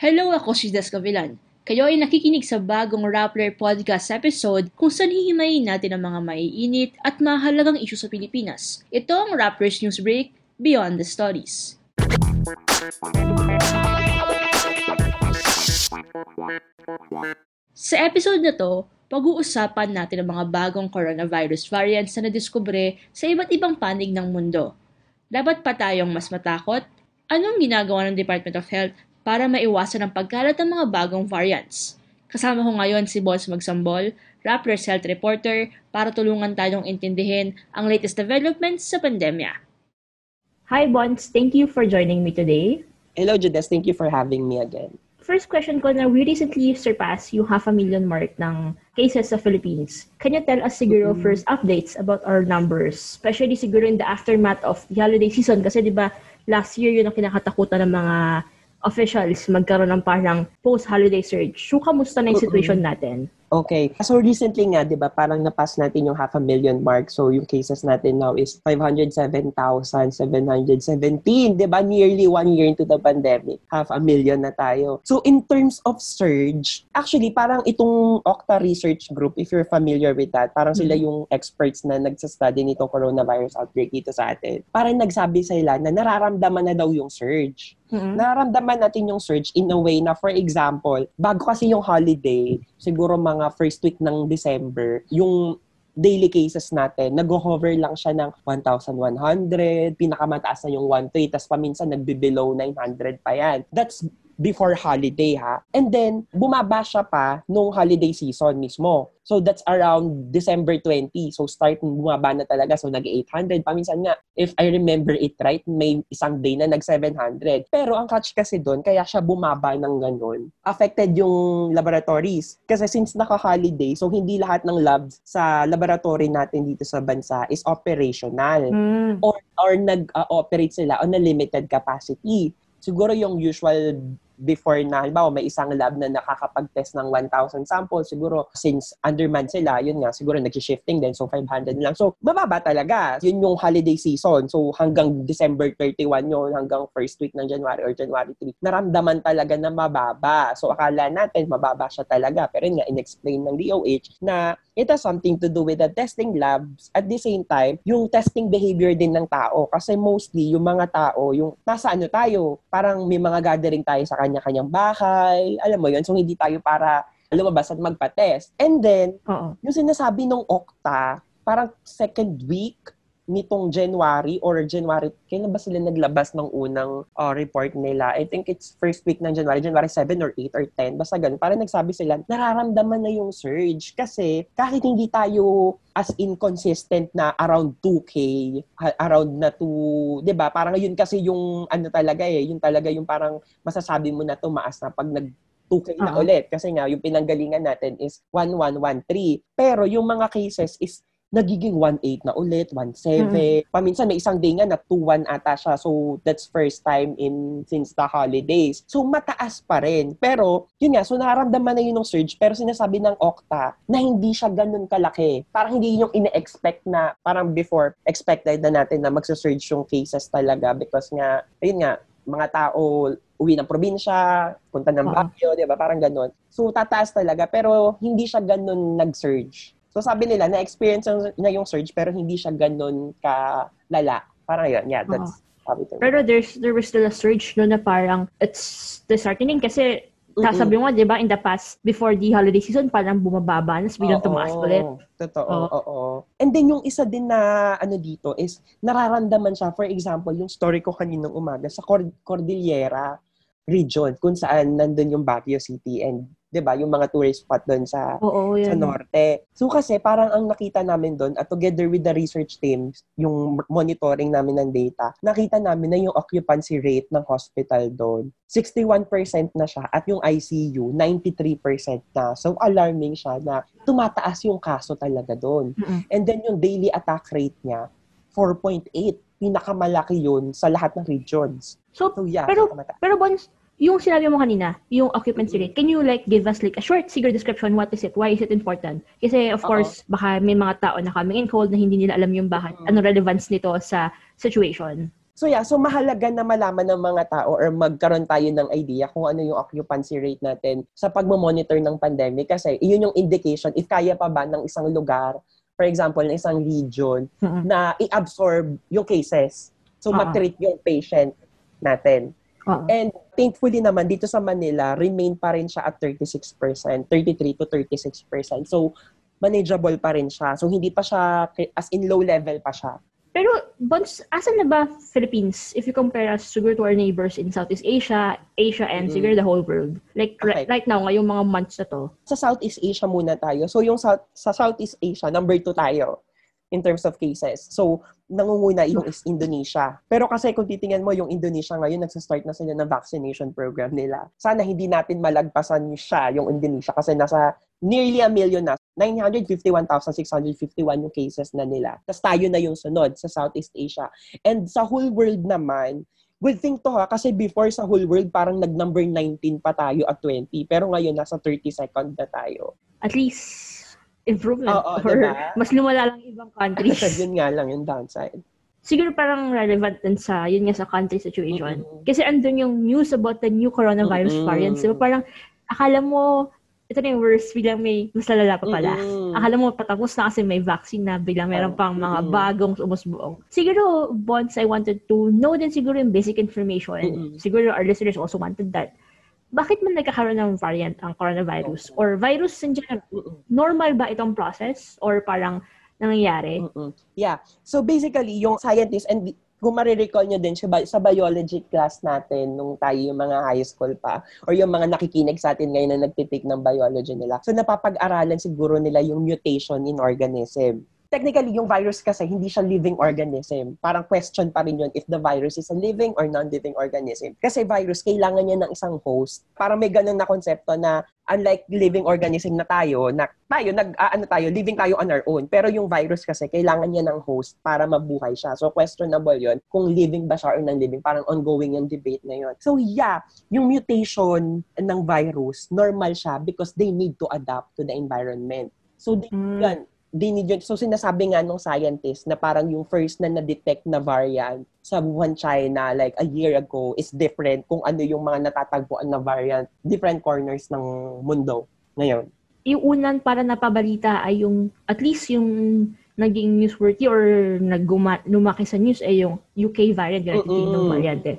Hello, ako si Des Gavilan. Kayo ay nakikinig sa bagong Rappler Podcast episode kung saan hihimayin natin ang mga maiinit at mahalagang isyu sa Pilipinas. Ito ang Rappler's News Break, Beyond the Stories. Sa episode na to, pag-uusapan natin ang mga bagong coronavirus variants na nadiskubre sa iba't ibang panig ng mundo. Dapat pa tayong mas matakot? Anong ginagawa ng Department of Health para maiwasan ang pagkalat ng mga bagong variants. Kasama ko ngayon si Boss Magsambol, Rappler's Health Reporter, para tulungan tayong intindihin ang latest developments sa pandemya. Hi, Bons. Thank you for joining me today. Hello, Judes. Thank you for having me again. First question ko na we recently surpassed yung half a million mark ng cases sa Philippines. Can you tell us siguro mm-hmm. first updates about our numbers? Especially siguro in the aftermath of the holiday season kasi di ba last year yun ang kinakatakutan ng mga officials magkaroon ng parang post-holiday surge. So, kamusta na yung situation natin? Okay. So recently nga, 'di ba, parang napas natin yung half a million mark. So yung cases natin now is 507,717, 'di ba? Nearly one year into the pandemic. Half a million na tayo. So in terms of surge, actually parang itong Okta Research Group, if you're familiar with that, parang sila mm-hmm. yung experts na nagsa-study nitong coronavirus outbreak dito sa atin. Parang nagsabi sila na nararamdaman na daw yung surge. Mm-hmm. Nararamdaman natin yung surge in a way na, for example, bago kasi yung holiday, siguro mga first week ng December, yung daily cases natin, nag-hover lang siya ng 1,100, pinakamataas na yung 1,3, tapos paminsan nagbe-below 900 pa yan. That's before holiday ha. And then, bumaba siya pa nung holiday season mismo. So that's around December 20. So start bumaba na talaga. So nag-800. Paminsan nga, if I remember it right, may isang day na nag-700. Pero ang catch kasi doon, kaya siya bumaba ng ganun. Affected yung laboratories. Kasi since naka-holiday, so hindi lahat ng labs sa laboratory natin dito sa bansa is operational. Mm. Or, or nag-operate sila on a limited capacity. Siguro yung usual before na, halimbawa may isang lab na nakakapag-test ng 1,000 samples, siguro since underman sila, yun nga, siguro nag-shifting din, so 500 lang. So, bababa talaga. Yun yung holiday season. So, hanggang December 31 yun, hanggang first week ng January or January 3, naramdaman talaga na mababa. So, akala natin mababa siya talaga. Pero yun nga, in-explain ng DOH na it has something to do with the testing labs. At the same time, yung testing behavior din ng tao. Kasi mostly, yung mga tao, yung nasa ano tayo, parang may mga gathering tayo sa kanya-kanyang bahay. Alam mo yun? So, hindi tayo para lumabas at magpa-test. And then, Uh-oh. yung sinasabi ng Okta, parang second week nitong January or January, kailan ba sila naglabas ng unang uh, report nila? I think it's first week ng January, January 7 or 8 or 10, basta ganun. Parang nagsabi sila, nararamdaman na yung surge kasi kahit hindi tayo as inconsistent na around 2K, around na to, 'di ba? Parang yun kasi yung ano talaga eh, yun talaga yung parang masasabi mo na tumaas na pag nag 2K na uh-huh. ulit. Kasi nga, yung pinanggalingan natin is 1113. Pero yung mga cases is nagiging 1.8 na ulit, 1.7. Hmm. Paminsan may isang day nga na 2.1 ata siya. So that's first time in since the holidays. So mataas pa rin. Pero yun nga, so nararamdaman na yun ng surge pero sinasabi ng Okta na hindi siya ganun kalaki. Parang hindi yun yung ine-expect na parang before expected na natin na magsa-surge yung cases talaga because nga, ayun nga, mga tao uwi ng probinsya, punta ng Baguio, uh-huh. di ba? Parang ganun. So, tataas talaga, pero hindi siya ganun nag-surge. So sabi nila, na-experience na yung surge pero hindi siya ganun ka lala. Parang yun. Yeah, that's uh, sabi to Pero there's, there was still a surge no na parang it's disheartening kasi mm-hmm. sabi mo, di ba, in the past, before the holiday season, parang bumababa, nas bilang tumaas ulit. Totoo, oo. oo. And then yung isa din na ano dito is, nararamdaman siya, for example, yung story ko kaninang umaga sa Cord- Cordillera region, kung saan nandun yung Baguio City and 'di ba, yung mga tourist spot doon sa Oo, sa norte. So kasi parang ang nakita namin doon at together with the research teams, yung monitoring namin ng data, nakita namin na yung occupancy rate ng hospital doon 61% na siya at yung ICU 93% na. So alarming siya na tumataas yung kaso talaga doon. Mm-hmm. And then yung daily attack rate niya 4.8 pinakamalaki yun sa lahat ng regions. So, so yeah, pero, pero Bons, yung sinabi mo kanina, yung occupancy rate, can you like give us like a short siguro description what is it? Why is it important? Kasi of Uh-oh. course, baka may mga tao na coming in cold na hindi nila alam yung bakit, uh-huh. ano relevance nito sa situation. So yeah, so mahalaga na malaman ng mga tao or magkaroon tayo ng idea kung ano yung occupancy rate natin sa pagmo-monitor ng pandemic kasi iyon yung indication if kaya pa ba ng isang lugar, for example, ng isang region Mhm. na i-absorb yung cases. So Oo. matreat yung patient natin. Oo. And thankfully naman dito sa Manila, remain pa rin siya at 36%, 33 to 36%. So manageable pa rin siya. So hindi pa siya as in low level pa siya. Pero, Bons, asan na ba Philippines if you compare us siguro to our neighbors in Southeast Asia, Asia, and Mm. siguro the whole world? Like, Okay. right now, ngayong mga months na to. Sa Southeast Asia muna tayo. So yung South, sa Southeast Asia, number 2 tayo in terms of cases. So nangunguna yung is Indonesia. Pero kasi kung titingnan mo yung Indonesia ngayon, nagsa-start na sila ng vaccination program nila. Sana hindi natin malagpasan siya, yung Indonesia, kasi nasa nearly a million na. 951,651 yung cases na nila. Tapos tayo na yung sunod sa Southeast Asia. And sa whole world naman, good thing to ha, kasi before sa whole world, parang nag-number 19 pa tayo at 20. Pero ngayon, nasa 32nd na tayo. At least, improvement. Oo, or diba? mas lumala lang ibang countries. yun nga lang yung downside. siguro parang relevant din sa, yun nga sa country situation. Mm-mm. Kasi andun yung news about the new coronavirus Mm-mm. variants. Diba parang, akala mo, ito na yung worst, biglang may mas lalala pa pala. Mm-mm. Akala mo patapos na kasi may vaccine na, biglang meron pang mga Mm-mm. bagong umusbuong. Siguro, Bonds, I wanted to know din siguro yung basic information. Mm-mm. Siguro our listeners also wanted that. Bakit man nagkakaroon ng variant ang coronavirus? Or virus in general? Normal ba itong process? Or parang nangyayari? Mm-mm. Yeah. So basically, yung scientist, and kung marirecall nyo din siya, sa biology class natin, nung tayo yung mga high school pa, or yung mga nakikinig sa atin ngayon na nagtitik ng biology nila. So napapag-aralan siguro nila yung mutation in organism. Technically, yung virus kasi hindi siya living organism. Parang question pa rin yun if the virus is a living or non-living organism. Kasi virus, kailangan niya ng isang host. Parang may ganun na konsepto na unlike living organism na tayo, na tayo, nag, ah, ano tayo, living tayo on our own. Pero yung virus kasi, kailangan niya ng host para mabuhay siya. So, questionable yon kung living ba siya or non-living. Parang ongoing yung debate na yon. So, yeah, yung mutation ng virus, normal siya because they need to adapt to the environment. So, they, Mm. yan, they need yun. So, sinasabi nga ng scientist na parang yung first na na-detect na variant sa Wuhan, China, like a year ago, is different kung ano yung mga natatagpuan na variant, different corners ng mundo ngayon. yung unan para napabalita ay yung, at least yung naging newsworthy or nagguma, lumaki sa news ay yung UK variant, Mm-mm. Kingdom variant eh.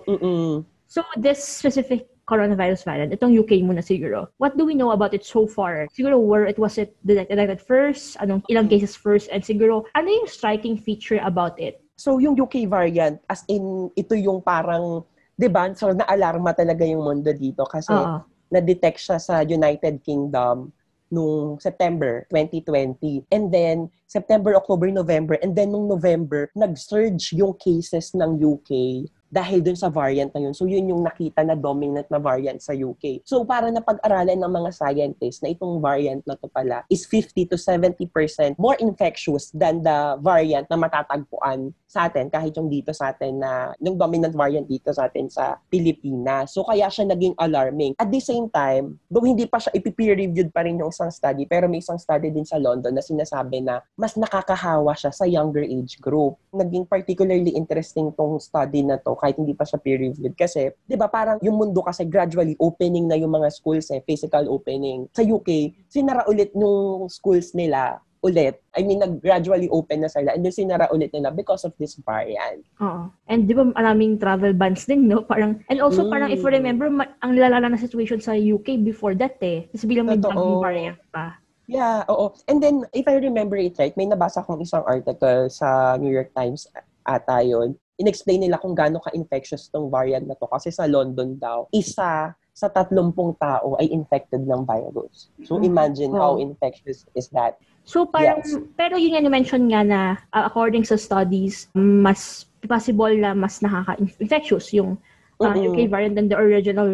So, this specific coronavirus variant, itong UK muna siguro, what do we know about it so far? Siguro, where it was it detected at first, anong ilang cases first, and siguro, ano yung striking feature about it? So, yung UK variant, as in, ito yung parang, di ba, so na-alarma talaga yung mundo dito kasi Oo. na-detect siya sa United Kingdom nung September 2020. And then, September, October, November. And then, nung November, nag-surge yung cases ng UK dahil dun sa variant na yun. So, yun yung nakita na dominant na variant sa UK. So, para napag-aralan ng mga scientists na itong variant na to pala is 50 to 70% more infectious than the variant na matatagpuan sa atin, kahit yung dito sa atin na, yung dominant variant dito sa atin sa Pilipinas. So, kaya siya naging alarming. At the same time, though hindi pa siya ipipeer-reviewed pa rin yung isang study, pero may isang study din sa London na sinasabi na mas nakakahawa siya sa younger age group. Naging particularly interesting tong study na to kahit hindi pa siya peer-reviewed kasi, di ba parang yung mundo kasi gradually opening na yung mga schools eh, physical opening. Sa UK, sinara ulit nung schools nila ulit. I mean, nag-gradually open na sila and then sinara ulit nila because of this variant. Oo. And di ba maraming travel bans din, no? Parang, and also Mm. parang if you remember, ma- ang lalala na situation sa UK before that eh. Kasi bilang may bagong variant pa. Yeah, oo. And then, if I remember it right, may nabasa akong isang article sa New York Times ata yun. In-explain nila kung gaano ka-infectious tong variant na to. Kasi sa London daw, isa sa 30 tao ay infected ng virus. So, Mhm. imagine how Wow. infectious is that. So parang, Yes. pero yun nga na-mention nga na uh, according sa studies, mas possible na mas nakaka-infectious yung uh, Mm-mm. UK variant than the original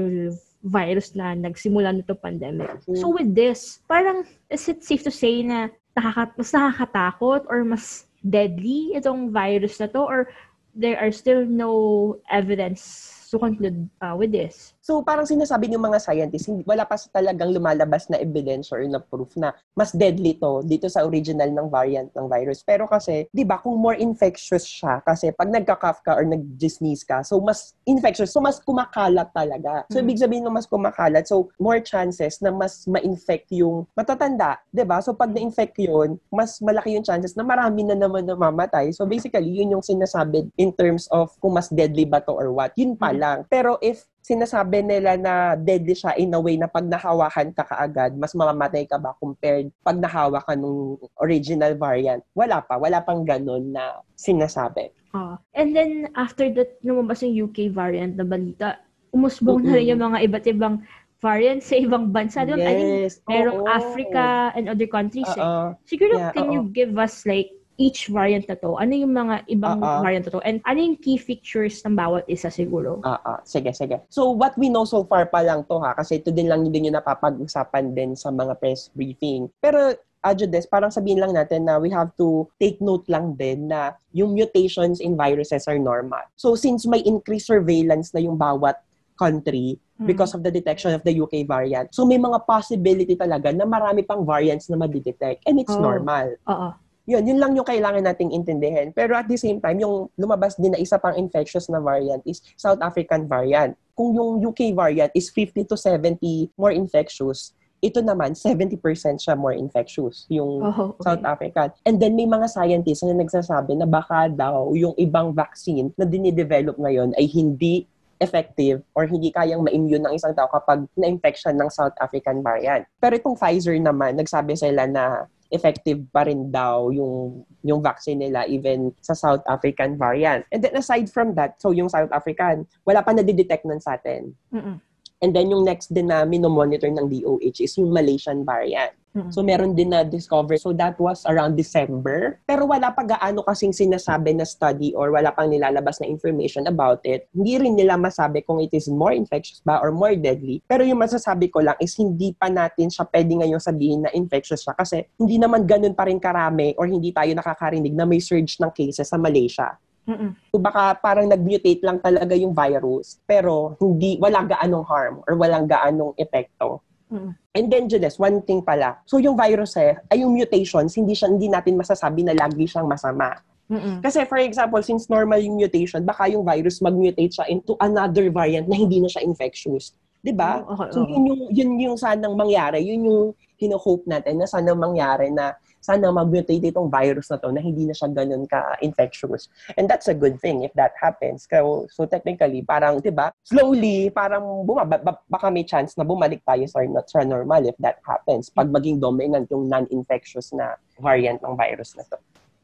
virus na nagsimula nito pandemic. Mm. So with this, parang is it safe to say na nakaka- mas nakakatakot or mas deadly itong virus na to or there are still no evidence to conclude uh, with this? So parang sinasabi ng mga scientists, hindi, wala pa sa talagang lumalabas na evidence or na proof na mas deadly to dito sa original ng variant ng virus. Pero kasi, di ba, kung more infectious siya, kasi pag nagka-cough ka or nag-sneeze ka, so mas infectious, so mas kumakalat talaga. So Mm. ibig sabihin ng mas kumakalat, so more chances na mas ma-infect yung matatanda, di ba? So pag na-infect yun, mas malaki yung chances na marami na naman namamatay. So basically, yun yung sinasabi in terms of kung mas deadly ba to or what. Yun pa Mm. lang. Pero if sinasabi nila na deadly siya in a way na pag nahawakan ka kaagad, mas mamamatay ka ba compared pag nahawa ka nung original variant. Wala pa. Wala pang ganun na sinasabi. Ah. and then, after that, lumabas yung UK variant na balita, umusbong na rin yung mga iba't ibang variants sa ibang bansa. Doon, I think, Yes. merong oo. Africa and other countries. eh. Oo. Siguro, Yeah, can you oo. give us like each variant na to? Ano yung mga ibang Oo. variant na to? And ano yung key features ng bawat isa siguro? Ah, ah, sige, sige. So, what we know so far pa lang to ha, kasi ito din lang din yung napapag-usapan din sa mga press briefing. Pero, Ajudes, parang sabihin lang natin na we have to take note lang din na yung mutations in viruses are normal. So, since may increased surveillance na yung bawat country because of the detection of the UK variant, so may mga possibility talaga na marami pang variants na madidetect and it's Oh. normal. Oo. Yun, yun lang yung kailangan nating intindihin. Pero at the same time, yung lumabas din na isa pang infectious na variant is South African variant. Kung yung UK variant is 50 to 70 more infectious, ito naman, 70% siya more infectious, yung Oh, okay. South African. And then may mga scientists na nagsasabi na baka daw yung ibang vaccine na dinidevelop ngayon ay hindi effective or hindi kayang ma-immune ng isang tao kapag na-infection ng South African variant. Pero itong Pfizer naman, nagsabi sila na effective pa rin daw yung yung vaccine nila even sa South African variant. And then aside from that, so yung South African, wala pa nadidetect nun sa atin. Mm-mm. And then yung next din na minomonitor ng DOH is yung Malaysian variant. Mm-mm. So meron din na discover. So that was around December. Pero wala pa gaano kasing sinasabi na study or wala pang nilalabas na information about it. Hindi rin nila masabi kung it is more infectious ba or more deadly. Pero yung masasabi ko lang is hindi pa natin siya pwede ngayong sabihin na infectious siya kasi hindi naman ganun pa rin karami or hindi tayo nakakarinig na may surge ng cases sa Malaysia. Mm-mm. So baka parang nag-mutate lang talaga yung virus pero hindi wala gaanong harm or walang gaanong epekto. Mm-mm. And then Jules, one thing pala. So yung virus eh, ay yung mutations, hindi siya hindi natin masasabi na lagi siyang masama. Mm-mm. Kasi for example, since normal yung mutation, baka yung virus mag-mutate siya into another variant na hindi na siya infectious. 'Di ba? Oh, okay, So yun yung yun yung sanang mangyari, yun yung hino-hope natin na sana mangyari na sana mag-mutate itong virus na to na hindi na siya ganun ka-infectious. And that's a good thing if that happens. So, so technically, parang, di ba, slowly, parang bumaba, ba- baka may chance na bumalik tayo sa, sa normal if that happens. Pag maging dominant yung non-infectious na variant ng virus na to.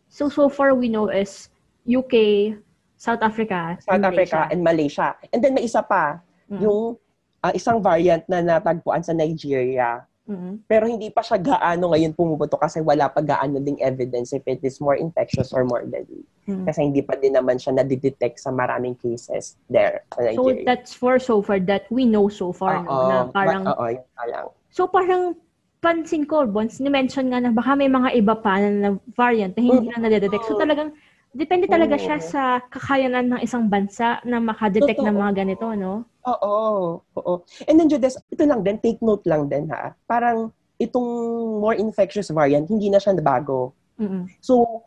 So, so far we know is UK, South Africa, South and Africa Malaysia. and Malaysia. And then may isa pa, Mm. yung ah, isang variant na natagpuan sa Nigeria Mm-mm. Pero hindi pa siya gaano ngayon pumuputo kasi wala pa gaano ding evidence if it is more infectious or more deadly. Mm. Kasi hindi pa din naman siya nadidetect sa maraming cases there So, that's for so far that we know so far, no? Na parang, oo, yun pa lang. so parang pansin ko, Bons, ni-mention nga na baka may mga iba pa na, na variant na hindi na nadedetect. So talagang, depende talaga siya Oo. sa kakayanan ng isang bansa na makadetect ng Totoo. mga ganito, no? Oo, oo. And then, Judes, ito lang din, take note lang din ha. Parang itong more infectious variant, hindi na siya bago. Mm-mm. So,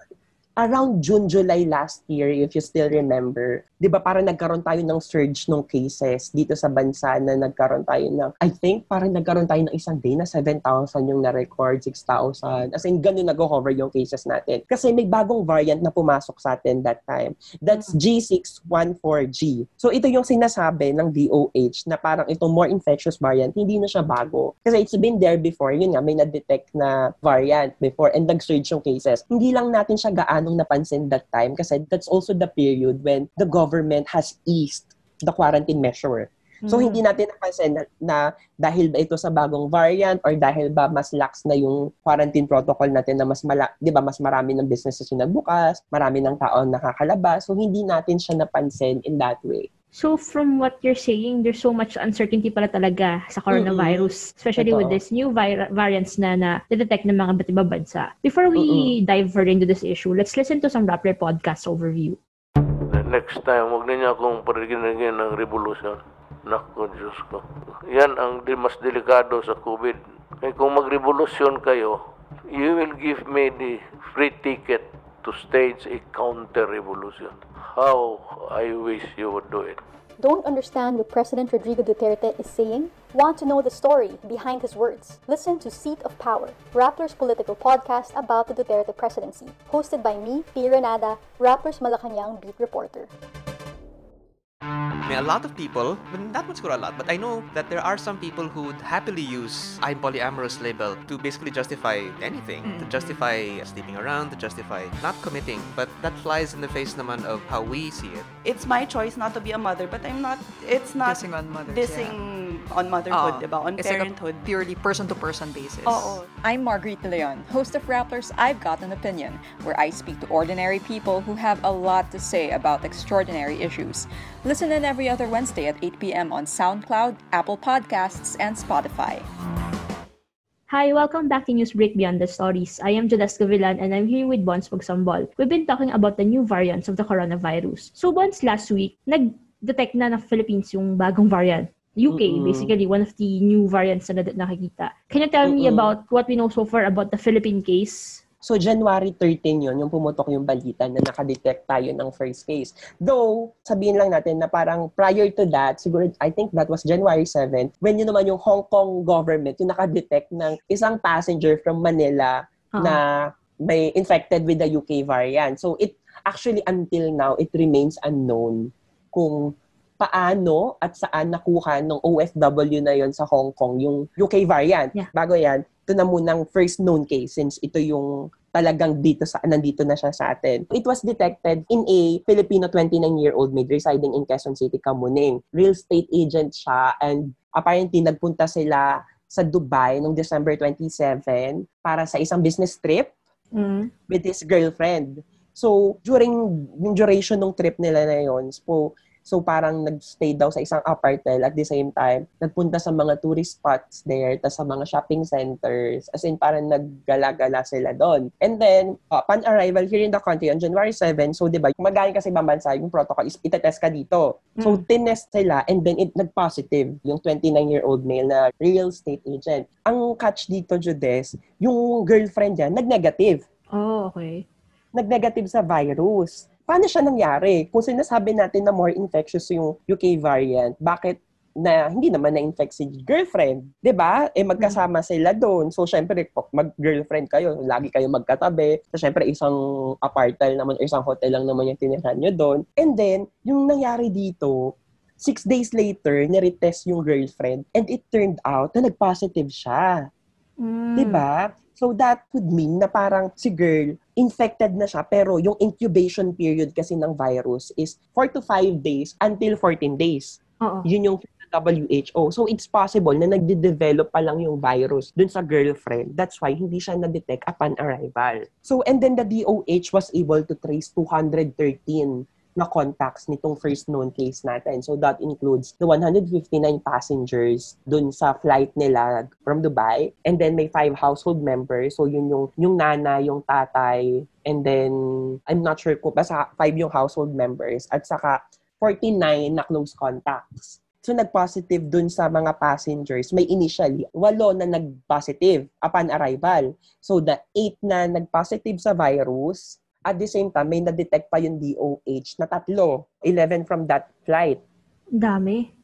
around June, July last year, if you still remember, di ba parang nagkaroon tayo ng surge ng cases dito sa bansa na nagkaroon tayo ng, I think parang nagkaroon tayo ng isang day na 7,000 yung na-record, 6,000. As in, ganun nag-hover yung cases natin. Kasi may bagong variant na pumasok sa atin that time. That's G614G. So, ito yung sinasabi ng DOH na parang itong more infectious variant, hindi na siya bago. Kasi it's been there before. Yun nga, may na-detect na variant before and nag-surge yung cases. Hindi lang natin siya gaanong napansin that time kasi that's also the period when the government has eased the quarantine measure. So, Mm. hindi natin napansin na, na dahil ba ito sa bagong variant or dahil ba mas lax na yung quarantine protocol natin na mas mala, 'di ba mas marami ng businesses yung nagbukas, marami ng tao nakakalabas. So, hindi natin siya napansin in that way. So from what you're saying, there's so much uncertainty pala talaga sa coronavirus, especially with Totoo. this new vir- variants na na-detect ng mga iba't ibang bansa. Before we dive further into this issue, let's listen to some Rappler podcast overview. Next time, huwag ninyo akong parigin ng revolution. Naku, Diyos ko. Yan ang di- mas delikado sa COVID. Kaya kung magrevolusyon kayo, you will give me the free ticket to stage a counter-revolution. How I wish you would do it. Don't understand what President Rodrigo Duterte is saying? Want to know the story behind his words? Listen to Seat of Power, Rappler's political podcast about the Duterte presidency, hosted by me, P. Renada, Rappler's Malacanang beat reporter. May a lot of people, well, not much a lot, but I know that there are some people who would happily use I'm polyamorous label to basically justify anything. To hmm. justify sleeping around, to justify not committing. But that flies in the face naman of how we see it. it's my choice not to be a mother, but I'm not, it's not Dissing on mothers, dissing on motherhood, Oo. diba? On It's like a parenthood. purely person-to-person basis. Oo. I'm Marguerite De Leon, host of Rapplers I've Got an Opinion, where I speak to ordinary people who have a lot to say about extraordinary issues. Listen in every other Wednesday at 8 p.m. on SoundCloud, Apple Podcasts, and Spotify. Hi, welcome back to Newsbreak Beyond the Stories. I am Jodes Gavilan and I'm here with Bons Pagsambol. We've been talking about the new variants of the coronavirus. So Bons, last week, nag-detect na ng Philippines yung bagong variant. UK, Mm-mm. basically one of the new variants na na- nakikita. Can you tell me Mm-mm. about what we know so far about the Philippine case? So, January 13 yun, yung pumutok yung balita na nakadetect tayo ng first case. Though, sabihin lang natin na parang prior to that, siguro, I think that was January 7, when yun naman yung Hong Kong government, yung nakadetect ng isang passenger from Manila Oo. na may infected with the UK variant. So, it actually, until now, it remains unknown kung paano at saan nakuha ng OFW na yon sa Hong Kong yung UK variant. Yeah. Bago yan, ito na munang first known case since ito yung talagang dito sa nandito na siya sa atin. It was detected in a Filipino 29-year-old maid residing in Quezon City, Kamuning. Real estate agent siya and apparently nagpunta sila sa Dubai noong December 27 para sa isang business trip Mm. with his girlfriend. So, during yung duration ng trip nila na yun, so, so parang nag-stay daw sa isang apartment at the same time, nagpunta sa mga tourist spots there, tas sa mga shopping centers, as in parang naggala-gala sila doon. And then, uh, upon arrival here in the country on January 7, so di ba, magaling kasi ibang bansa, yung protocol is itetest ka dito. So, tinest sila and then it nag-positive yung 29-year-old male na real estate agent. Ang catch dito, Judes, yung girlfriend niya, nag-negative Oh, okay. nag-negative sa virus. Paano siya nangyari? Kung sinasabi natin na more infectious yung UK variant, bakit na hindi naman na-infect si girlfriend? 'Di ba? Eh magkasama sila doon. So syempre mag-girlfriend kayo, lagi kayo magkatabi. So syempre isang apartment naman isang hotel lang naman yung tinirahan nyo doon. And then, yung nangyari dito, six days later, niretest yung girlfriend and it turned out na nag-positive siya. Mm. 'Di ba? So that would mean na parang si girl infected na siya pero yung incubation period kasi ng virus is 4 to 5 days until 14 days. Oo. Yun yung WHO. So it's possible na nagde-develop pa lang yung virus dun sa girlfriend. That's why hindi siya na-detect upon arrival. So and then the DOH was able to trace 213 na contacts nitong first known case natin. So that includes the 159 passengers dun sa flight nila from Dubai and then may five household members. So yun yung yung nana, yung tatay, and then I'm not sure kung basta five yung household members at saka 49 na close contacts. So nag-positive dun sa mga passengers, may initially walo na nag-positive upon arrival. So the 8 na nag-positive sa virus, at the same time, may na-detect pa yung DOH na tatlo. 11 from that flight. Dami.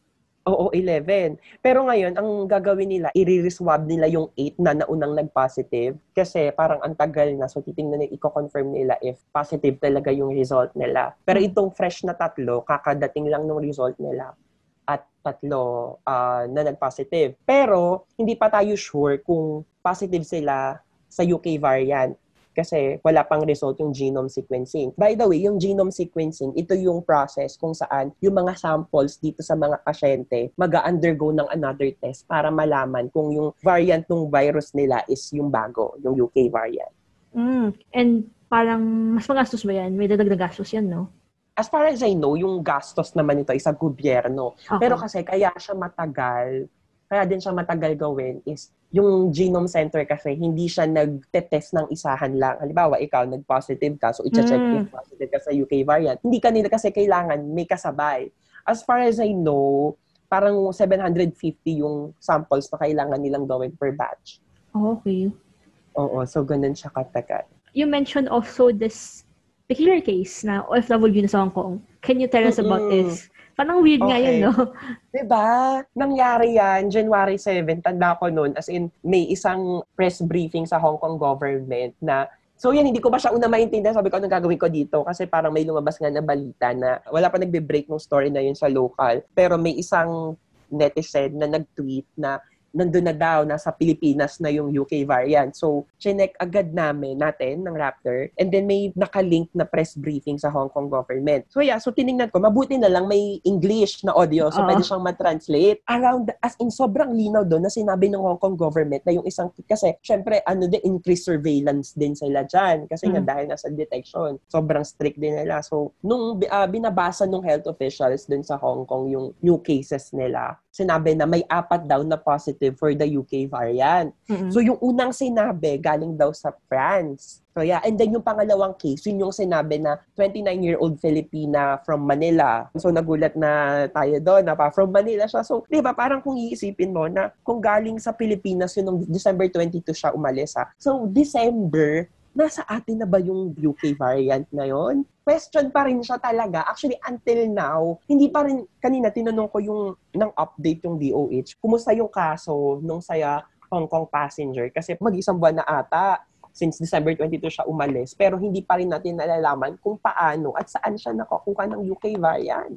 Oo, 11. Pero ngayon, ang gagawin nila, i-re-swab nila yung 8 na naunang nag-positive. Kasi parang ang tagal na. So, titingnan nila, i-confirm nila if positive talaga yung result nila. Pero itong fresh na tatlo, kakadating lang ng result nila at tatlo ah, na nag-positive. Pero, hindi pa tayo sure kung positive sila sa UK variant kasi wala pang result yung genome sequencing. By the way, yung genome sequencing, ito yung process kung saan yung mga samples dito sa mga pasyente mag-undergo ng another test para malaman kung yung variant ng virus nila is yung bago, yung UK variant. Mm. And parang mas magastos ba yan? May dadag na gastos yan, no? As far as I know, yung gastos naman ito ay sa gobyerno. Okay. Pero kasi kaya siya matagal, kaya din siya matagal gawin is yung genome center kasi hindi siya nagte-test ng isahan lang. Halimbawa, ikaw nag-positive ka, so i-check Mm. if positive ka sa UK variant. Hindi kanila kasi kailangan may kasabay. As far as I know, parang 750 yung samples na kailangan nilang gawin per batch. Oh, okay. Oo, so ganun siya katagal. You mentioned also this particular case na OFW na sa Hong Kong. Can you tell us about Mm-mm. this? Parang weird nga Okay. yun, no? Diba? Nangyari yan, January 7, tanda ko nun, as in, may isang press briefing sa Hong Kong government na So yan, hindi ko pa siya una maintindihan. Sabi ko, anong gagawin ko dito? Kasi parang may lumabas nga na balita na wala pa nagbe-break ng story na yun sa local. Pero may isang netizen na nag-tweet na nandun na daw, nasa Pilipinas na yung UK variant. So, chinek agad namin, natin, ng Raptor. And then may nakalink na press briefing sa Hong Kong government. So yeah, so tiningnan ko, mabuti na lang may English na audio. So, Oo. pwede siyang matranslate. Around, as in, sobrang linaw doon na sinabi ng Hong Kong government na yung isang, kasi, syempre, ano din, increased surveillance din sila dyan. Kasi nga, Mm. dahil nasa detection, sobrang strict din nila. So, nung ah, binabasa ng health officials dun sa Hong Kong yung new cases nila, sinabi na may apat daw na positive for the UK variant. Mm-mm. So, yung unang sinabi, galing daw sa France. So, yeah. And then, yung pangalawang case, yun yung sinabi na 29-year-old Filipina from Manila. So, nagulat na tayo doon na pa from Manila siya. So, di ba, parang kung iisipin mo na kung galing sa Pilipinas yun, nung December 22 siya umalis ha. So, December, nasa atin na ba yung UK variant na yon? Question pa rin siya talaga. Actually, until now, hindi pa rin, kanina tinanong ko yung, ng update yung DOH, kumusta yung kaso nung saya Hong Kong passenger? Kasi mag-isang buwan na ata since December 22 siya umalis. Pero hindi pa rin natin nalalaman kung paano at saan siya nakakuha ng UK variant.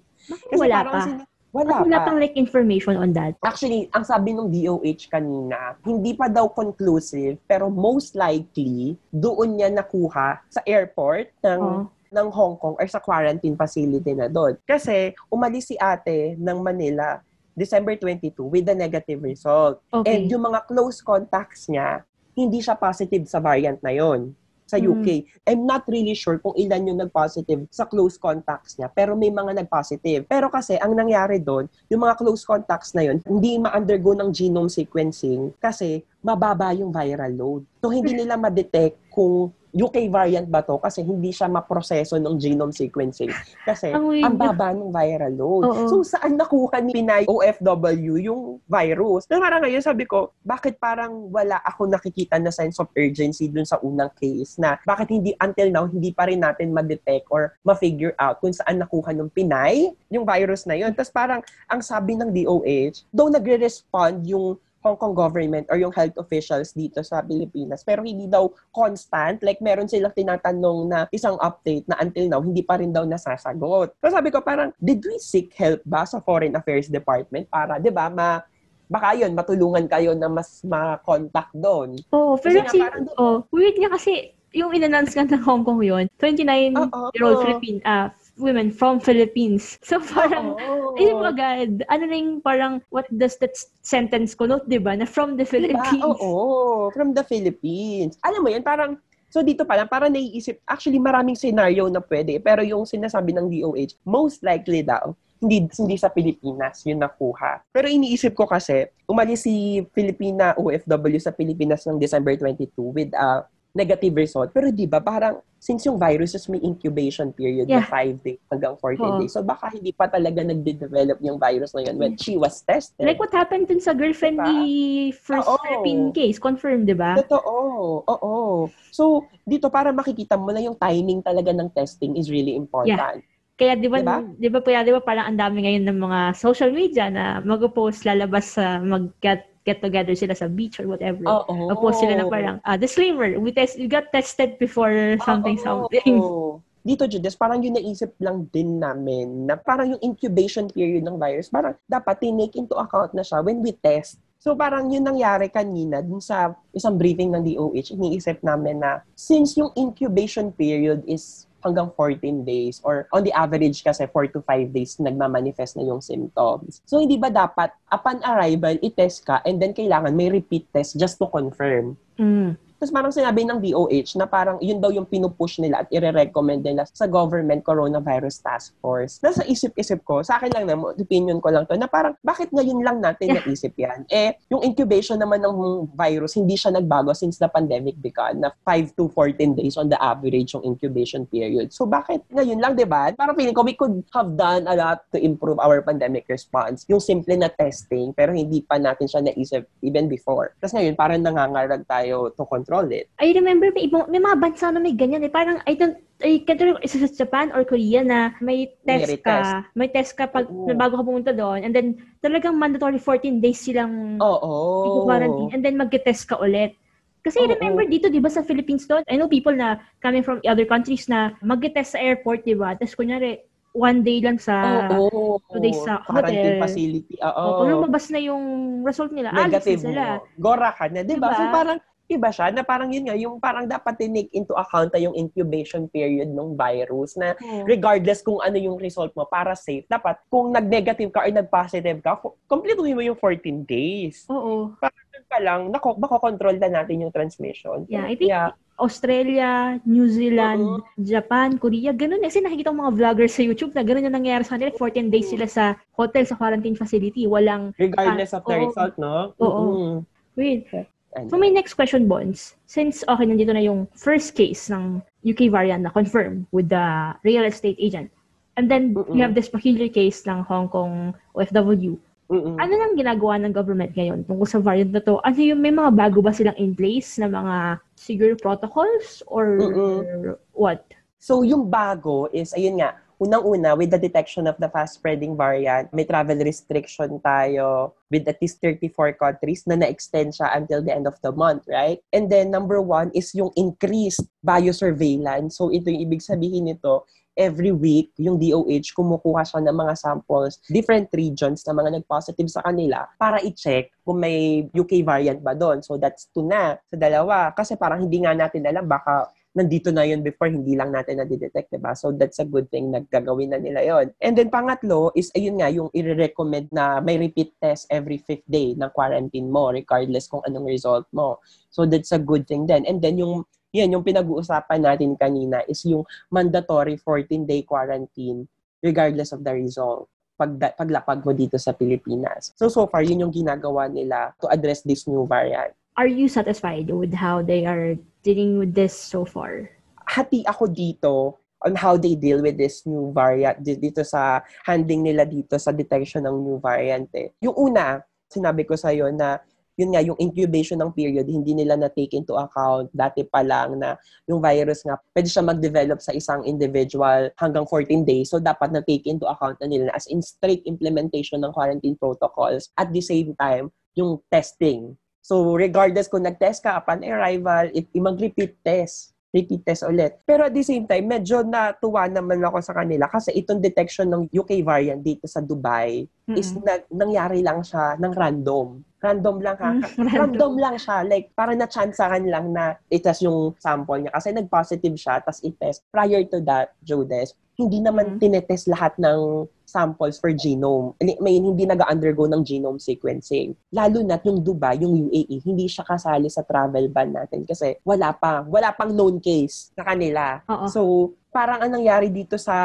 Kasi wala parang pa? sina- wala, At wala pa. pang like information on that. Actually, ang sabi ng DOH kanina, hindi pa daw conclusive, pero most likely, doon niya nakuha sa airport ng, Oh. ng Hong Kong or sa quarantine facility na doon. Kasi umalis si ate ng Manila December 22 with a negative result. Okay. And yung mga close contacts niya, hindi siya positive sa variant na yon sa Mm. UK. I'm not really sure kung ilan yung nag-positive sa close contacts niya, pero may mga nag-positive. Pero kasi, ang nangyari doon, yung mga close contacts na yon hindi ma-undergo ng genome sequencing kasi mababa yung viral load. So, hindi nila ma-detect kung UK variant ba to kasi hindi siya maproseso ng genome sequencing. Kasi Ang weird. ang baba ng viral load. Oo. So, saan nakuha ni Pinay OFW yung virus? Na parang ngayon sabi ko, bakit parang wala ako nakikita na sense of urgency dun sa unang case na bakit hindi until now hindi pa rin natin ma-detect or ma-figure out kung saan nakuha ng Pinay yung virus na yun. Tapos parang ang sabi ng DOH, though nagre-respond yung Hong Kong government or yung health officials dito sa Pilipinas. Pero hindi daw constant. Like, meron silang tinatanong na isang update na until now, hindi pa rin daw nasasagot. So sabi ko parang, did we seek help ba sa Foreign Affairs Department para, di ba, ma baka yun, matulungan kayo na mas ma-contact doon. Oh, Kasi pero nga si, oh, weird nga kasi yung in-announce nga ng Hong Kong yun, 29-year-old Oo. Philippine, ah, women from Philippines. So parang, Oo. ayun mo agad, ano na yung parang, what does that sentence connote, di ba? Na from the Diba? Philippines. Oo, from the Philippines. Alam mo yun, parang, so dito pa lang, parang naiisip, actually maraming scenario na pwede, pero yung sinasabi ng DOH, most likely daw, hindi, hindi sa Pilipinas yun nakuha. Pero iniisip ko kasi, umalis si Filipina OFW sa Pilipinas ng December 22 with a negative result. Pero di ba, parang since yung virus is may incubation period na Yeah. 5 days hanggang 14 Oo. days, so baka hindi pa talaga nagde-develop yung virus na yun when she was tested. Like what happened dun sa girlfriend Diba? ni first Oo. Philippine case, confirmed, di ba? Totoo. Oo. So, dito para makikita mo na yung timing talaga ng testing is really important. Kaya di ba, Diba? di ba, kaya di ba parang ang dami ngayon ng mga social media na mag-post, lalabas sa mag-get get together sila sa beach or whatever. Oo. Mag-post sila na parang, ah, disclaimer, we test, we got tested before something Oo. something. Dito, Judas, parang yung naisip lang din namin na parang yung incubation period ng virus, parang dapat tinake into account na siya when we test. So parang yun nangyari kanina dun sa isang briefing ng DOH, iniisip namin na since yung incubation period is hanggang 14 days or on the average kasi 4 to 5 days nagmamanifest na yung symptoms. So hindi ba dapat upon arrival, i-test ka and then kailangan may repeat test just to confirm. Mm. Tapos parang sinabi ng DOH na parang yun daw yung pinupush nila at ire-recommend nila sa government coronavirus task force. Nasa isip-isip ko, sa akin lang na, opinion ko lang to, na parang bakit ngayon lang natin naisip yan? Eh, yung incubation naman ng virus, hindi siya nagbago since the pandemic began na 5 to 14 days on the average yung incubation period. So bakit ngayon lang, di ba? Parang feeling ko we could have done a lot to improve our pandemic response. Yung simple na testing, pero hindi pa natin siya naisip even before. Tapos ngayon, parang nangangarag tayo to control it. I remember may, ibang, may mga bansa na may ganyan eh. Parang, I don't, I can't remember, isa sa Japan or Korea na may test May ka. May test ka pag na bago ka pumunta doon. And then, talagang mandatory 14 days silang Oo. quarantine. And then, mag-test ka ulit. Kasi Oo. remember dito, di ba, sa Philippines doon, I know people na coming from other countries na mag-test sa airport, di ba? Tapos, kunyari, one day lang sa... Oo. two days sa Quarantine hotel. facility. Oo. Oh, Kung lumabas na yung result nila, alis negative na sila. Gora ka na, di ba? Diba? So parang iba siya na parang yun nga, yung parang dapat tinake into account na yung incubation period ng virus na Oo. regardless kung ano yung result mo, para safe, dapat kung nag-negative ka or nag-positive ka, completuhin mo yung 14 days. Oo. Doon pa lang, nako, makokontrol na natin yung transmission. Yeah, I think Australia, New Zealand, Japan, Korea, ganun. eh. Kasi nakikita ko mga vloggers sa YouTube na ganun yung nangyayari sa kanila. 14 days sila sa hotel, sa quarantine facility. Walang... regardless of the Oo. result, no? Oo. Mm-mm. Wait. Ano? So, my next question, Bonds. Since, okay, nandito na yung first case ng UK variant na confirmed with the real estate agent. And then, Mm-mm. you have this peculiar case ng Hong Kong OFW. Mm-mm. Ano nang ginagawa ng government ngayon tungkol sa variant na to? Ano yung may mga bago ba silang in place na mga siguro protocols or Mm-mm. what? So, yung bago is, ayun nga, unang-una, with the detection of the fast-spreading variant, may travel restriction tayo with at least 34 countries na na-extend siya until the end of the month, right? And then, number one is yung increased biosurveillance. So, ito yung ibig sabihin nito, every week, yung DOH, kumukuha siya ng mga samples, different regions na mga nag-positive sa kanila para i-check kung may UK variant ba doon. So, that's two na sa dalawa. Kasi parang hindi nga natin alam, baka nandito na yun before, hindi lang natin na-detect, diba? So, that's a good thing, naggagawin na nila yon And then, pangatlo is, ayun nga, yung i-recommend na may repeat test every fifth day ng quarantine mo, regardless kung anong result mo. So, that's a good thing then. And then, yung yan, yung pinag-uusapan natin kanina is yung mandatory 14-day quarantine regardless of the result pag paglapag mo dito sa Pilipinas. So, so far, yun yung ginagawa nila to address this new variant. Are you satisfied with how they are dealing with this so far? Hati ako dito on how they deal with this new variant di- dito sa handling nila dito sa detection ng new variant. Eh. Yung una, sinabi ko sa'yo na yun nga, yung incubation ng period, hindi nila na-take into account dati pa lang na yung virus nga, pwede siya mag-develop sa isang individual hanggang 14 days. So, dapat na-take into account na nila as in strict implementation ng quarantine protocols. At the same time, yung testing. So, regardless kung nag-test ka upon arrival, it, mag-repeat test repeat test ulit. Pero at the same time, medyo natuwa naman ako sa kanila kasi itong detection ng UK variant dito sa Dubai is na, nangyari lang siya ng random. Random lang ha. Mm, random. random. lang siya. Like, parang na-chansahan lang na itas yung sample niya. Kasi nag-positive siya, tas i-test. Prior to that, Jodes, hindi naman Mm. tinetest lahat ng samples for genome. Mean, hindi nag-undergo ng genome sequencing. Lalo na yung Dubai, yung UAE, hindi siya kasali sa travel ban natin kasi wala pa, wala pang known case sa kanila. Oo. So, parang ang nangyari dito sa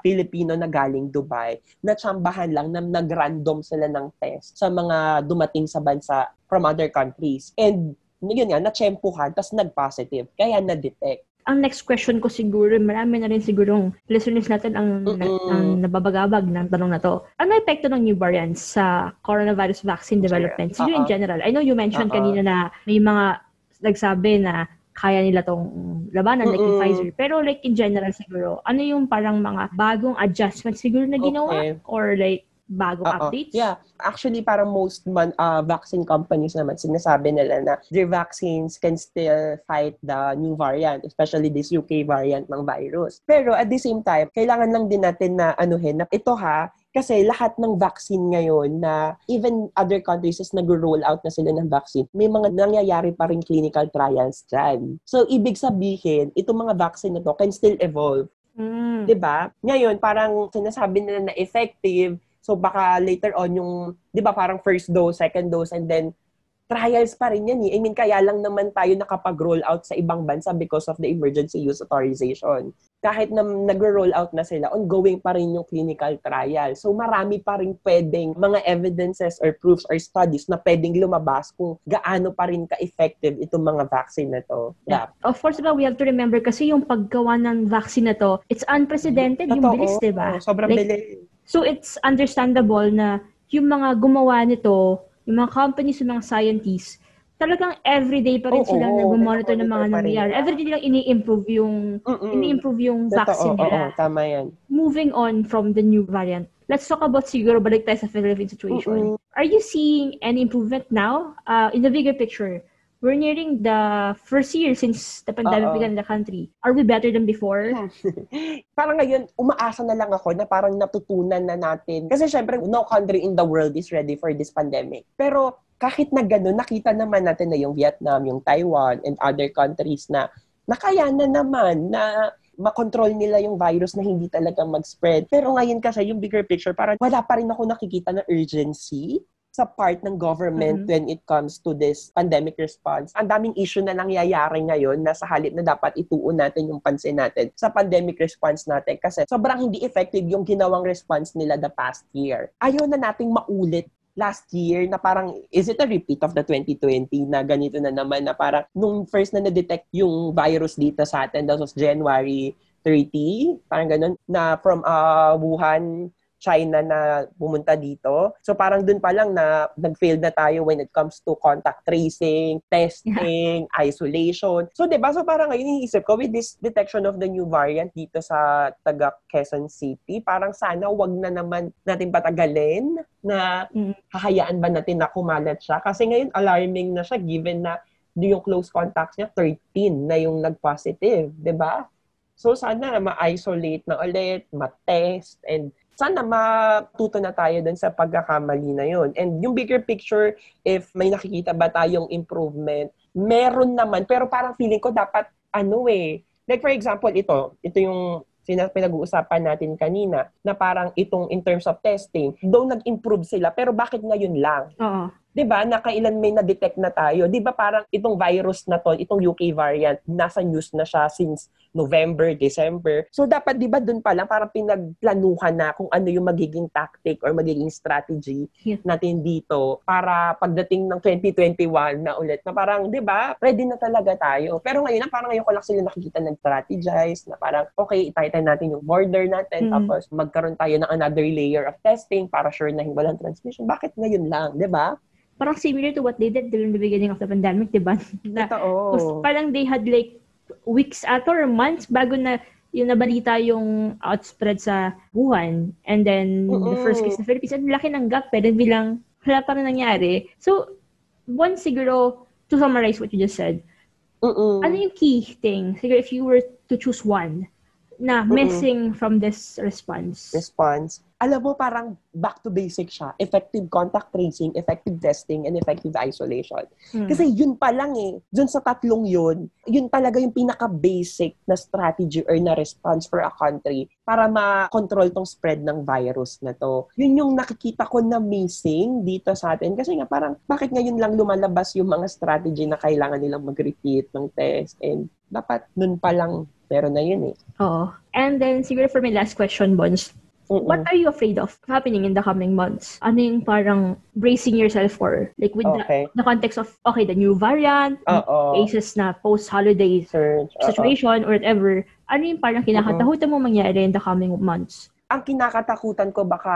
Filipino na galing Dubai, natsambahan lang na nag-random sila ng test sa mga dumating sa bansa from other countries. And yun nga, natsempuhan, tapos nag-positive. Kaya na-detect. Ang next question ko siguro, marami na rin sigurong listeners natin ang, na, ang nababagabag ng tanong na to. Ano epekto ng new variants sa coronavirus vaccine development? Siguro in Oo. general. I know you mentioned Oo. kanina na may mga nagsabi na kaya nila tong labanan, like Mm-mm. Pfizer. Pero like in general siguro, ano yung parang mga bagong adjustments siguro na ginawa? Okay. Or like bagong Oo. updates? Yeah. Actually, parang most man, uh, vaccine companies naman, sinasabi nila na their vaccines can still fight the new variant, especially this UK variant ng virus. Pero at the same time, kailangan lang din natin na anuhin na ito ha, kasi lahat ng vaccine ngayon na even other countries is nag-roll out na sila ng vaccine, may mga nangyayari pa rin clinical trials dyan. So, ibig sabihin, itong mga vaccine na to can still evolve. Mm. 'di ba? Ngayon, parang sinasabi nila na effective. So baka later on yung 'di ba parang first dose, second dose and then trials pa rin yan eh. I mean, kaya lang naman tayo nakapag-roll out sa ibang bansa because of the emergency use authorization. Kahit na nag-roll out na sila, ongoing pa rin yung clinical trial. So marami pa rin pwedeng mga evidences or proofs or studies na pwedeng lumabas kung gaano pa rin ka-effective itong mga vaccine na to. Yeah. Of course, diba, we have to remember kasi yung paggawa ng vaccine na to, it's unprecedented yung Totoo. bilis, diba? Sobrang Like, bilis. So it's understandable na yung mga gumawa nito, yung mga companies, yung mga scientists, talagang everyday pa rin Oo, sila nag-monitor ng mga nangyayari. Everyday nilang ini-improve yung Mm-mm. ini-improve yung Totoo, vaccine nila. tama yan. Moving on from the new variant, let's talk about siguro balik tayo sa Philippine situation. Are you seeing any improvement now uh, in the bigger picture? We're nearing the first year since the pandemic Oo. began in the country. Are we better than before? parang ngayon, umaasa na lang ako na parang natutunan na natin. Kasi syempre, no country in the world is ready for this pandemic. Pero kahit na gano'n, nakita naman natin na yung Vietnam, yung Taiwan, and other countries na nakayanan naman na makontrol nila yung virus na hindi talaga mag-spread. Pero ngayon kasi, yung bigger picture, parang wala pa rin ako nakikita na urgency sa part ng government Mhm. when it comes to this pandemic response. Ang daming issue na nangyayari ngayon na sa halip na dapat ituon natin yung pansin natin sa pandemic response natin kasi sobrang hindi effective yung ginawang response nila the past year. Ayaw na nating maulit last year na parang, is it a repeat of the 2020 na ganito na naman na parang nung first na na-detect yung virus dito sa atin, that was January 30, parang ganun, na from uh, Wuhan, China na pumunta dito. So parang dun pa lang na nag-fail na tayo when it comes to contact tracing, testing, isolation. So 'di ba? So parang ngayon iniisip ko with this detection of the new variant dito sa taga Quezon City, parang sana wag na naman natin patagalin na Mm. hahayaan ba natin na kumalat siya kasi ngayon alarming na siya given na yung close contacts niya 13 na yung nag-positive, 'di ba? So sana ma-isolate na ulit, ma-test, and sana matuto na tayo dun sa pagkakamali na yun. And yung bigger picture, if may nakikita ba tayong improvement, meron naman, pero parang feeling ko dapat, ano eh, like for example, ito, ito yung pinag-uusapan natin kanina, na parang itong in terms of testing, though nag-improve sila, pero bakit ngayon lang? Oo. 'Di ba, nakailan may na-detect na tayo. 'Di ba parang itong virus na to, itong UK variant, nasa news na siya since November, December. So dapat 'di ba doon pa lang parang pinagplanuhan na kung ano yung magiging tactic or magiging strategy Yeah. natin dito para pagdating ng 2021 na ulit na parang 'di ba, ready na talaga tayo. Pero ngayon na parang ngayon ko lang sila nakikita nag-strategize na parang okay, itighten natin yung border natin Mm. tapos magkaroon tayo ng another layer of testing para sure na walang transmission. Bakit ngayon lang, 'di ba? Parang similar to what they did during the beginning of the pandemic, di ba? Na, Totoo. Parang they had like weeks ato or months bago na yung nabalita yung outspread sa Wuhan and then the first case sa Philippines. Ang laki ng gap eh. Then bilang wala pa rin nangyari. So, one siguro, to summarize what you just said, Mm-mm. ano yung key thing? Siguro if you were to choose one na missing from this response. response, alam mo parang back to basic siya. Effective contact tracing, effective testing, and effective isolation. Hmm. Kasi yun pa lang eh. Dun sa tatlong yun, yun talaga yung pinaka-basic na strategy or na response for a country para ma-control tong spread ng virus na to. Yun yung nakikita ko na missing dito sa atin. Kasi nga parang, bakit ngayon lang lumalabas yung mga strategy na kailangan nilang mag-repeat ng test and dapat nun pa lang meron na yun eh. Oo. And then, siguro for my last question, Bons, Mm-mm. what are you afraid of happening in the coming months? Ano yung parang bracing yourself for? Like with Okay. the, the context of, okay, the new variant, Oo. cases na post-holiday oo. situation or whatever, ano yung parang kinakatakutan mo mangyari in the coming months? ang kinakatakutan ko baka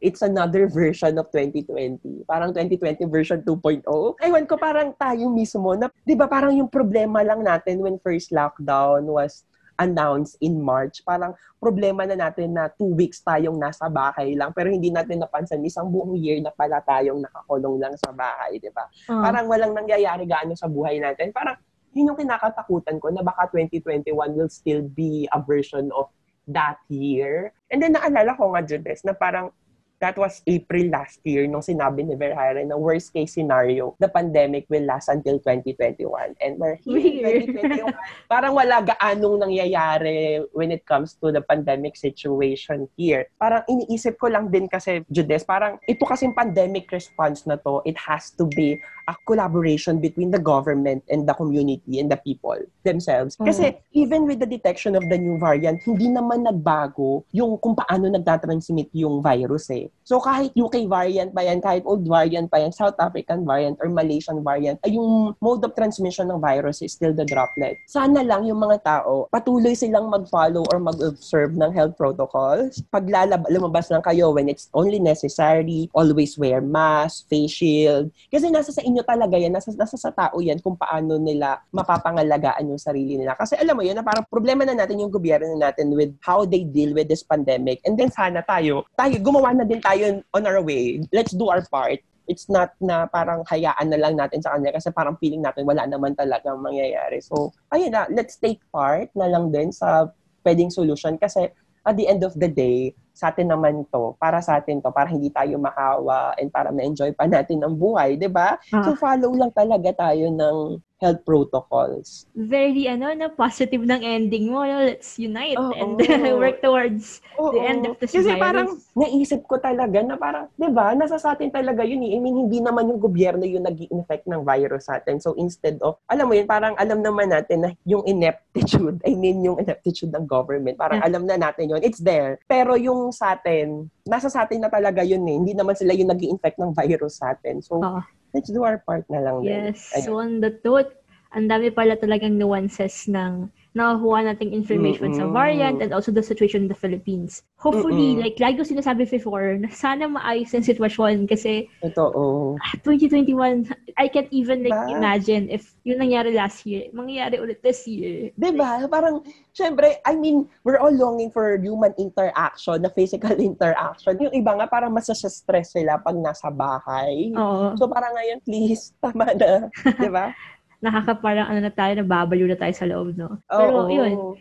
it's another version of 2020. Parang 2020 version 2.0. Ewan ko parang tayo mismo na, 'di ba parang yung problema lang natin when first lockdown was announced in March. Parang problema na natin na two weeks tayong nasa bahay lang pero hindi natin napansin isang buong year na pala tayong nakakulong lang sa bahay, 'di ba? Ah. Parang walang nangyayari gaano sa buhay natin. Parang yun yung kinakatakutan ko na baka 2021 will still be a version of that year. And then naalala ko nga, Judes, na parang That was April last year nung sinabi ni Verhaeren na worst case scenario, the pandemic will last until 2021. And we're here in 2021. Parang wala gaanong nangyayari when it comes to the pandemic situation here. Parang iniisip ko lang din kasi, Judes, parang ito kasing pandemic response na to, it has to be a collaboration between the government and the community and the people themselves. Kasi even with the detection of the new variant, hindi naman nagbago yung kung paano nagtatransmit yung virus eh. So kahit UK variant pa yan, kahit old variant pa yan, South African variant or Malaysian variant, ay yung mode of transmission ng virus is still the droplet. Sana lang yung mga tao, patuloy silang mag-follow or mag-observe ng health protocols. Pag lalab- lumabas lang kayo when it's only necessary, always wear mask, face shield. Kasi nasa sa inyo talaga yan, nasa, nasa sa tao yan kung paano nila mapapangalagaan yung sarili nila. Kasi alam mo yun, na parang problema na natin yung gobyerno natin with how they deal with this pandemic. And then sana tayo, tayo, gumawa na din tayo on our way. Let's do our part. It's not na parang hayaan na lang natin sa kanya kasi parang feeling natin wala naman talagang mangyayari. So, ayun na, let's take part na lang din sa pwedeng solution kasi at the end of the day, sa atin naman to, para sa atin to, para hindi tayo makawa and para ma-enjoy pa natin ang buhay, 'di ba? Ah. So follow lang talaga tayo ng health protocols. Very, ano, na positive ng ending mo. Let's unite Oo. and work towards Oo. the end of this Kasi virus. parang naisip ko talaga na parang, 'di ba, nasa sa atin talaga yun eh. I mean, hindi naman yung gobyerno yung nag infect ng virus sa atin. So instead of, alam mo yun, parang alam naman natin na yung ineptitude, I mean yung ineptitude ng government, parang Yeah. alam na natin yun. It's there. Pero yung sa atin, nasa sa atin na talaga yun eh. Hindi naman sila yung nag infect ng virus sa atin. So, Oo. Let's do our part na lang. Yes. Ayun. So on the note, ang dami pala talagang nuances ng nakukuha nating information sa Mm-mm. variant and also the situation in the Philippines. Hopefully, Mm-mm. like lagi ko sinasabi before, na sana maayos ang sitwasyon kasi Totoo. ah, 2021, I can't even like Diba? imagine if yun nangyari last year, mangyayari ulit this year. 'Di ba? Parang syempre, I mean, we're all longing for human interaction, na physical interaction. Yung iba nga parang mas stress sila pag nasa bahay. Oo. So parang ngayon, please, tama na, 'di ba? Nakakaparang ano na tayo, nababaliw na tayo sa loob, no? Pero Oo. yun,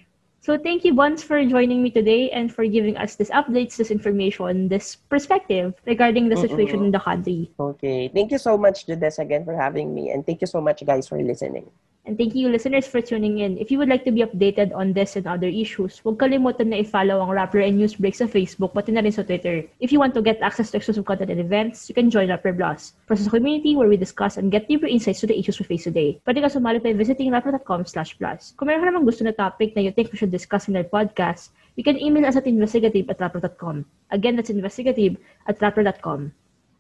So thank you, Bonds, for joining me today and for giving us this updates, this information, this perspective regarding the situation in the country. Okay. Thank you so much, Judes, again for having me. And thank you so much, guys, for listening. And thank you, listeners, for tuning in. If you would like to be updated on this and other issues, huwag kalimutan na i-follow ang Rapper and Newsbreak sa Facebook, pati na rin sa Twitter. If you want to get access to exclusive content and events, you can join Rapper Plus, process community where we discuss and get deeper insights to the issues we face today. Pwede ka sumali by visiting rapper.com slash plus. Kung meron ka namang gusto na topic na you think we should discuss in our podcast, you can email us at investigative at rapper.com. Again, that's investigative at rapper.com.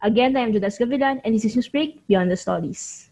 Again, I am Judas Gavilan, and this is Newsbreak Beyond the Stories.